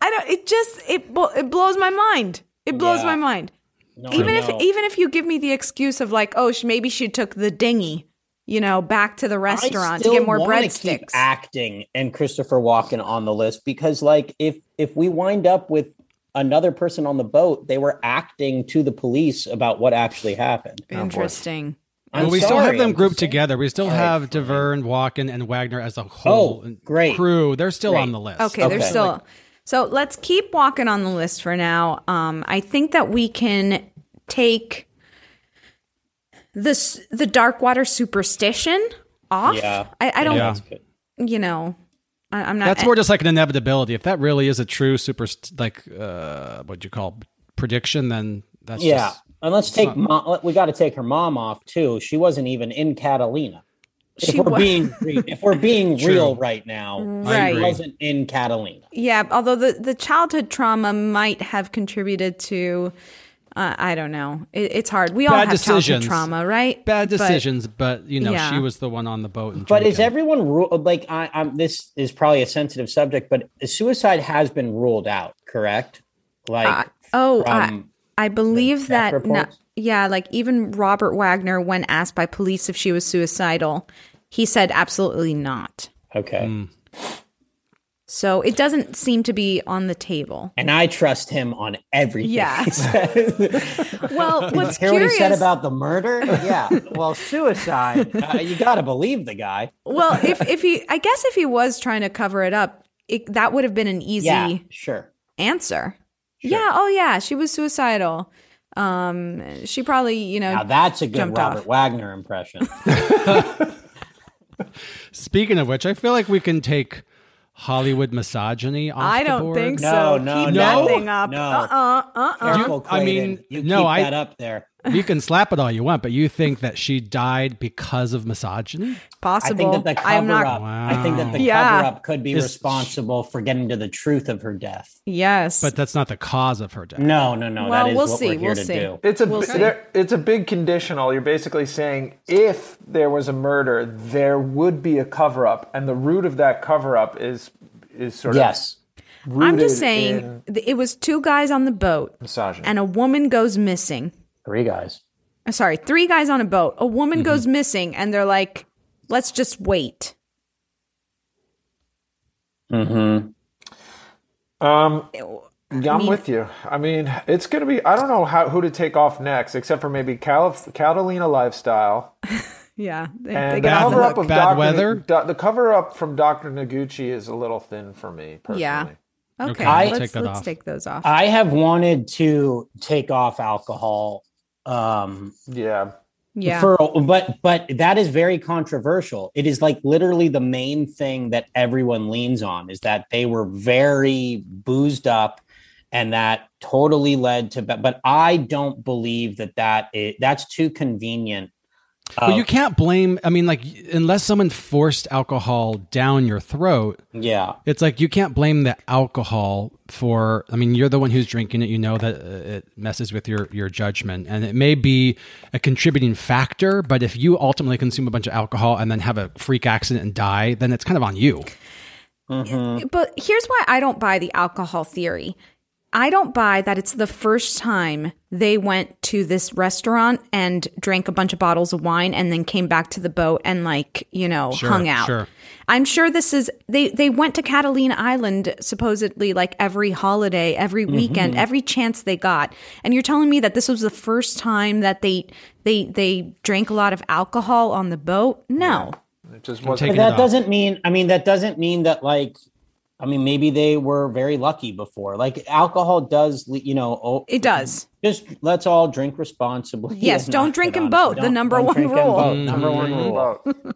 I don't. It just it it blows my mind. It blows Yeah. my mind. No, even if know. even if you give me the excuse of like, oh, sh- maybe she took the dinghy, you know, back to the restaurant to get more wanna keep breadsticks. acting and Christopher Walken on the list because, like, if if we wind up with another person on the boat, they were acting to the police about what actually happened. Oh, Interesting. I'm Well, we still have them I'm grouped together. We still All right, have Davern, Walken, and Wagner as a oh, whole Oh, great. crew. They're still Great. on the list. Okay, they're still. So let's keep walking on the list for now. Um, I think that we can take this the dark water superstition off. Yeah. I, I don't. Yeah. You know, I, I'm not. That's more just like an inevitability. If that really is a true super, like uh, what you call prediction, then that's yeah. just and let's take not- mom, we got to take her mom off too. She wasn't even in Catalina. If we're wa- being *laughs* if we're being real right now, Right. she wasn't in Catalina. Yeah, although the, the childhood trauma might have contributed to, uh, I don't know. It, it's hard. We all Bad have childhood decisions. trauma, right? bad decisions. But, you know, Yeah. she was the one on the boat. But is everyone ruled like I, I'm? This is probably a sensitive subject, but suicide has been ruled out, correct? Like, Uh, oh, I, from I believe that. No, reports? Yeah, like even Robert Wagner, when asked by police if she was suicidal, he said absolutely not. okay. Hmm. So it doesn't seem to be on the table. And I trust him on everything. Yeah. he says. *laughs* Well, *laughs* what's hear what he said about the murder? Yeah. Well, suicide. *laughs* Uh, you got to believe the guy. Well, if if he, I guess if he was trying to cover it up, it, that would have been an easy Yeah, sure. answer. Yeah. Oh, yeah. She was suicidal. Um, she probably, you know, Now that's a good Robert off. Wagner impression. *laughs* Speaking of which, I feel like we can take Hollywood misogyny off I don't board. think No, so. no, Keep no. that thing up. No. Uh uh uh uh. Careful, I mean, you no, keep I- that up there. You can slap it all you want, but you think that she died because of misogyny? I think Possible. that the cover I'm not. up. I think that the Yeah. cover up could be Is- responsible for getting to the truth of her death. Yes. But that's not the cause of her death. No, no, no. Well, that is we'll what see, we're here we'll to see. do. It's a We'll there, it's a big conditional. You're basically saying if there was a murder, there would be a cover up, and the root of that cover up is is sort Yes. of. Yes. I'm just saying it was two guys on the boat misogyny. and a woman goes missing. Three guys. Uh, Sorry, three guys on a boat. A woman Mm-hmm. goes missing and they're like, let's just wait. Mm-hmm. Um, yeah, I'm mean- with you. I mean, it's gonna be. I don't know how who to take off next, except for maybe Calif- Catalina Lifestyle *laughs* Yeah. They, and they the got off the cover up hook. of Bad Dr. weather? Do- the cover up from Doctor Noguchi is a little thin for me personally. Yeah. Okay, Okay, I'll let's, take let's take those off. I have wanted to take off alcohol. Um, Yeah. yeah. For but but that is very controversial. It is like literally the main thing that everyone leans on is that they were very boozed up, and that totally led to. But but I don't believe that that is, that's too convenient. Well, you can't blame. I mean, like, unless someone forced alcohol down your throat, yeah. it's like you can't blame the alcohol for. I mean, you're the one who's drinking it. You know that uh, it messes with your your judgment, and it may be a contributing factor. But if you ultimately consume a bunch of alcohol and then have a freak accident and die, then it's kind of on you. Mhm. But here's why I don't buy the alcohol theory. I don't buy that it's the first time they went to this restaurant and drank a bunch of bottles of wine and then came back to the boat and like, you know, Sure, hung out. sure. I'm sure this is they they went to Catalina Island supposedly like every holiday, every mm-hmm. weekend, every chance they got. And you're telling me that this was the first time that they they they drank a lot of alcohol on the boat? No. It just wasn't. taking it that doesn't mean. I mean, that doesn't mean that like. I mean, maybe they were very lucky before. Like alcohol does, you know. Oh, It does. Just let's all drink responsibly. Yes, don't drink and on. boat, the number one drink and rule. Number one rule. *laughs*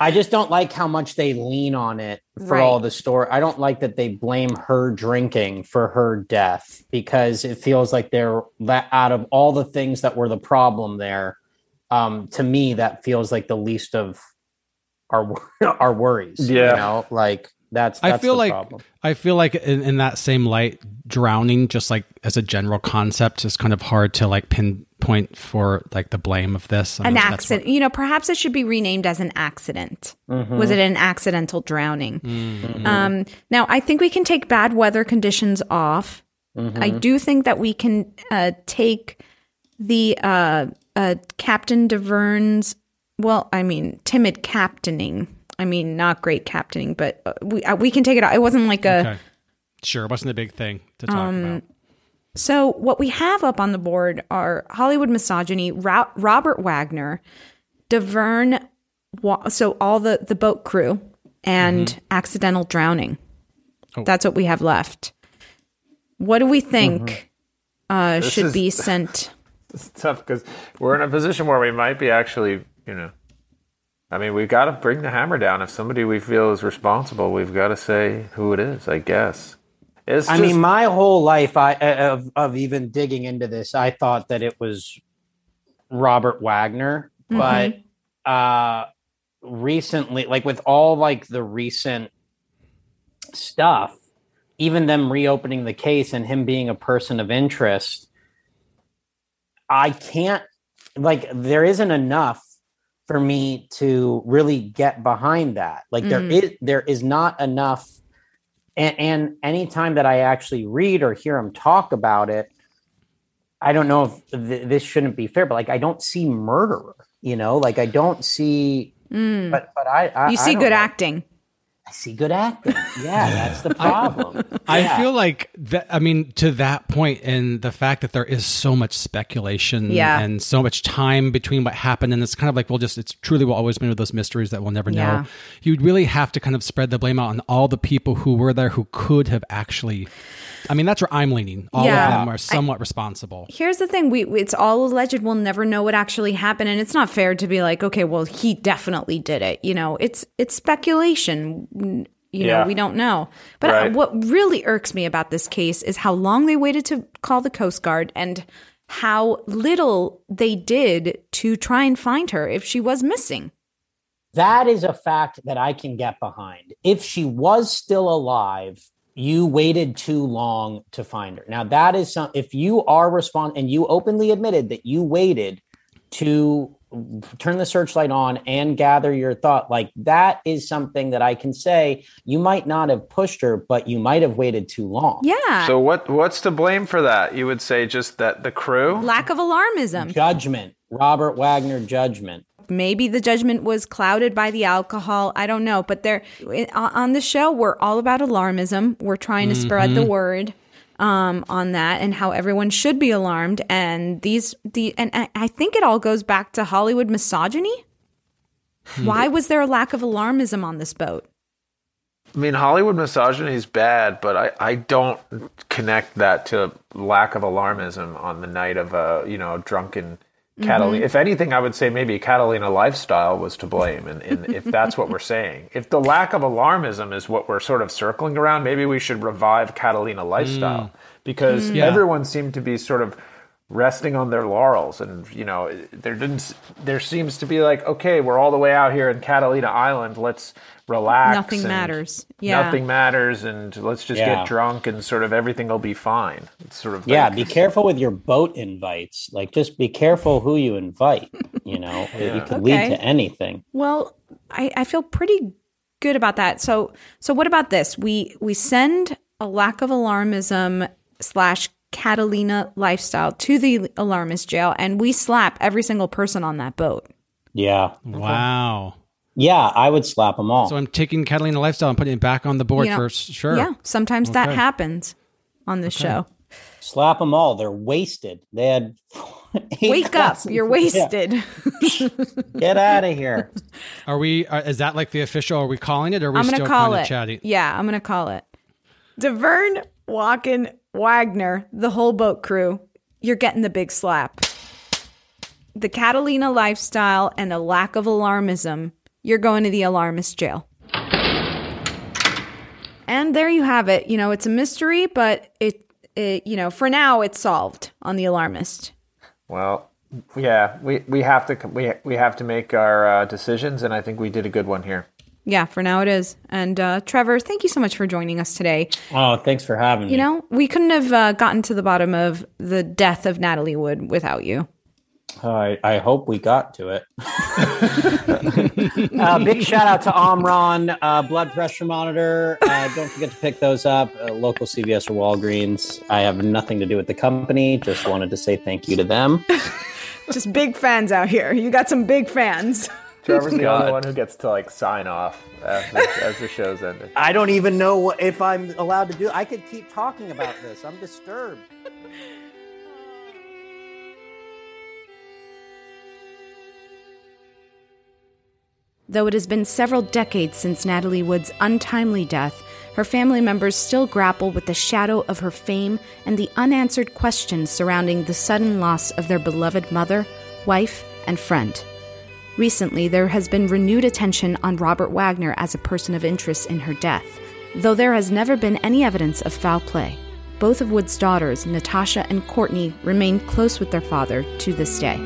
I just don't like how much they lean on it for Right. all the story. I don't like that they blame her drinking for her death because it feels like they're that out of all the things that were the problem there. Um, to me, that feels like the least of our *laughs* our worries. Yeah. you know, like that's. that's I feel the like problem. I feel like in, in that same light, drowning, just like as a general concept, is kind of hard to like pinpoint for like the blame of this. I an mean, that's accident. You know, perhaps it should be renamed as an accident. Was it an accidental drowning? Mm-hmm. Um, now, I think we can take bad weather conditions off. I do think that we can uh, take the uh, uh, Captain Davern's. Well, I mean, timid captaining. I mean, not great captaining, but uh, we uh, we can take it out. It wasn't like a. Okay. Sure, it wasn't a big thing to talk Um, about. So what we have up on the board are Hollywood misogyny, Ro- Robert Wagner, Davern, Wa- so all the the boat crew, and accidental drowning. That's what we have left. What do we think uh, should is- be *laughs* sent? It's tough because we're in a position where we might be actually, you know, I mean, we've got to bring the hammer down. If somebody we feel is responsible, we've got to say who it is. I guess. It's I just- mean, my whole life, I of of even digging into this, I thought that it was Robert Wagner, but uh recently, like with all like the recent stuff, even them reopening the case and him being a person of interest, I can't like there isn't enough for me to really get behind that. Like there Mm. is there is not enough and, and anytime that I actually read or hear him talk about it, I don't know if th- this shouldn't be fair, but like I don't see murderer, you know, like I don't see. Mm. But but I, I you see good know. acting. I see good acting. Yeah, that's the problem. I Yeah. feel like that. I mean, to that point, and the fact that there is so much speculation Yeah. and so much time between what happened, and it's kind of like, well, just it's truly will always be one of those mysteries that we'll never Yeah. know. You'd really have to kind of spread the blame out on all the people who were there who could have actually. I mean, that's where I'm leaning. All Yeah. of them are somewhat responsible. Here's the thing: we it's all alleged. We'll never know what actually happened, and it's not fair to be like, okay, well, he definitely did it. You know, it's it's speculation. N- You know, Yeah. we don't know. But uh, Right. what really irks me about this case is how long they waited to call the Coast Guard and how little they did to try and find her if she was missing. That is a fact that I can get behind. If she was still alive, you waited too long to find her. Now that is some if you are respond and you openly admitted that you waited to turn the searchlight on and gather your thought like that is something that I can say you might not have pushed her but you might have waited too long. Yeah. So what? What's to blame for that? You would say just that the crew. Lack of alarmism. Judgment. Robert Wagner judgment. Maybe the judgment was clouded by the alcohol. I don't know. But there, on the show, we're all about alarmism. We're trying to spread the Mm-hmm. Mhm. word um, on that and how everyone should be alarmed. And these, the, and I, think it all goes back to Hollywood misogyny. Hmm. Why was there a lack of alarmism on this boat? I mean, Hollywood misogyny is bad, but I, I don't connect that to lack of alarmism on the night of a you know drunken Catalina. Mhm. If anything, I would say maybe Catalina lifestyle was to blame, and, and if that's what we're *laughs* saying, if the lack of alarmism is what we're sort of circling around, maybe we should revive Catalina lifestyle Mm. because Mm. Yeah. everyone seemed to be sort of resting on their laurels and you know there didn't there seems to be like okay we're all the way out here in catalina island let's relax Nothing matters. Yeah. nothing matters and let's just Yeah. get drunk and sort of everything will be fine it's sort of Yeah, like- be careful with your boat invites. Like just be careful who you invite, you know. *laughs* It, it could lead to anything. Well, I, I feel pretty good about that. So so what about this? We we send a lack of alarmism slash Catalina lifestyle to the alarmist jail and we slap every single person on that boat. Yeah. Wow. Yeah, I would slap them all. So I'm taking Catalina Lifestyle and putting it back on the board You know, for sure. Yeah. Sometimes that happens on this show. Slap them all. They're wasted. They had eight *laughs* Wake up. You're Yeah. wasted. *laughs* Get out of here. *laughs* Are we? Are, is that like the official? Are we calling it? Or are we I'm still gonna call kind it. of chatty? Yeah, I'm gonna call it. Davern, Walken, Wagner, the whole boat crew. You're getting the big slap. The Catalina lifestyle and a lack of alarmism. You're going to the alarmist jail. And there you have it. You know, it's a mystery, but it, it you know, for now it's solved on the alarmist. well yeah we, we have to we, we have to make our uh, decisions and i think we did a good one here Yeah, for now it is. And uh, Trevor, thank you so much for joining us today. Oh, thanks for having me. You know, we couldn't have uh, gotten to the bottom of the death of Natalie Wood without you. I, I hope we got to it. *laughs* *laughs* uh, big shout out to Omron uh, blood pressure monitor. Uh, don't forget to pick those up. Uh, local CVS or Walgreens. I have nothing to do with the company. Just wanted to say thank you to them. *laughs* Just big fans out here. You got some big fans. Trevor's the only one who gets to like sign off as the show's ended. I don't even know what, if I'm allowed to do. I could keep talking about this. I'm disturbed. Though it has been several decades since Natalie Wood's untimely death, her family members still grapple with the shadow of her fame and the unanswered questions surrounding the sudden loss of their beloved mother, wife, and friend. Recently, there has been renewed attention on Robert Wagner as a person of interest in her death, though there has never been any evidence of foul play. Both of Wood's daughters, Natasha and Courtney, remain close with their father to this day.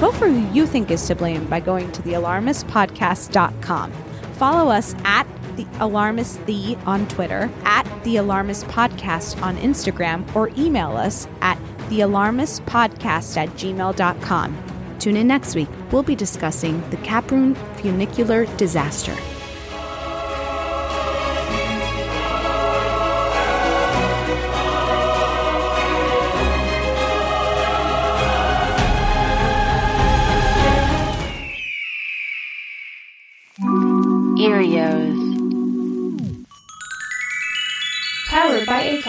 Vote for who you think is to blame by going to thealarmistpodcast.com. Follow us at the Alarmist The on Twitter, at The Alarmist Podcast on Instagram, or email us at thealarmistpodcast at gmail.com. Tune in next week. We'll be discussing the Kaprun funicular disaster.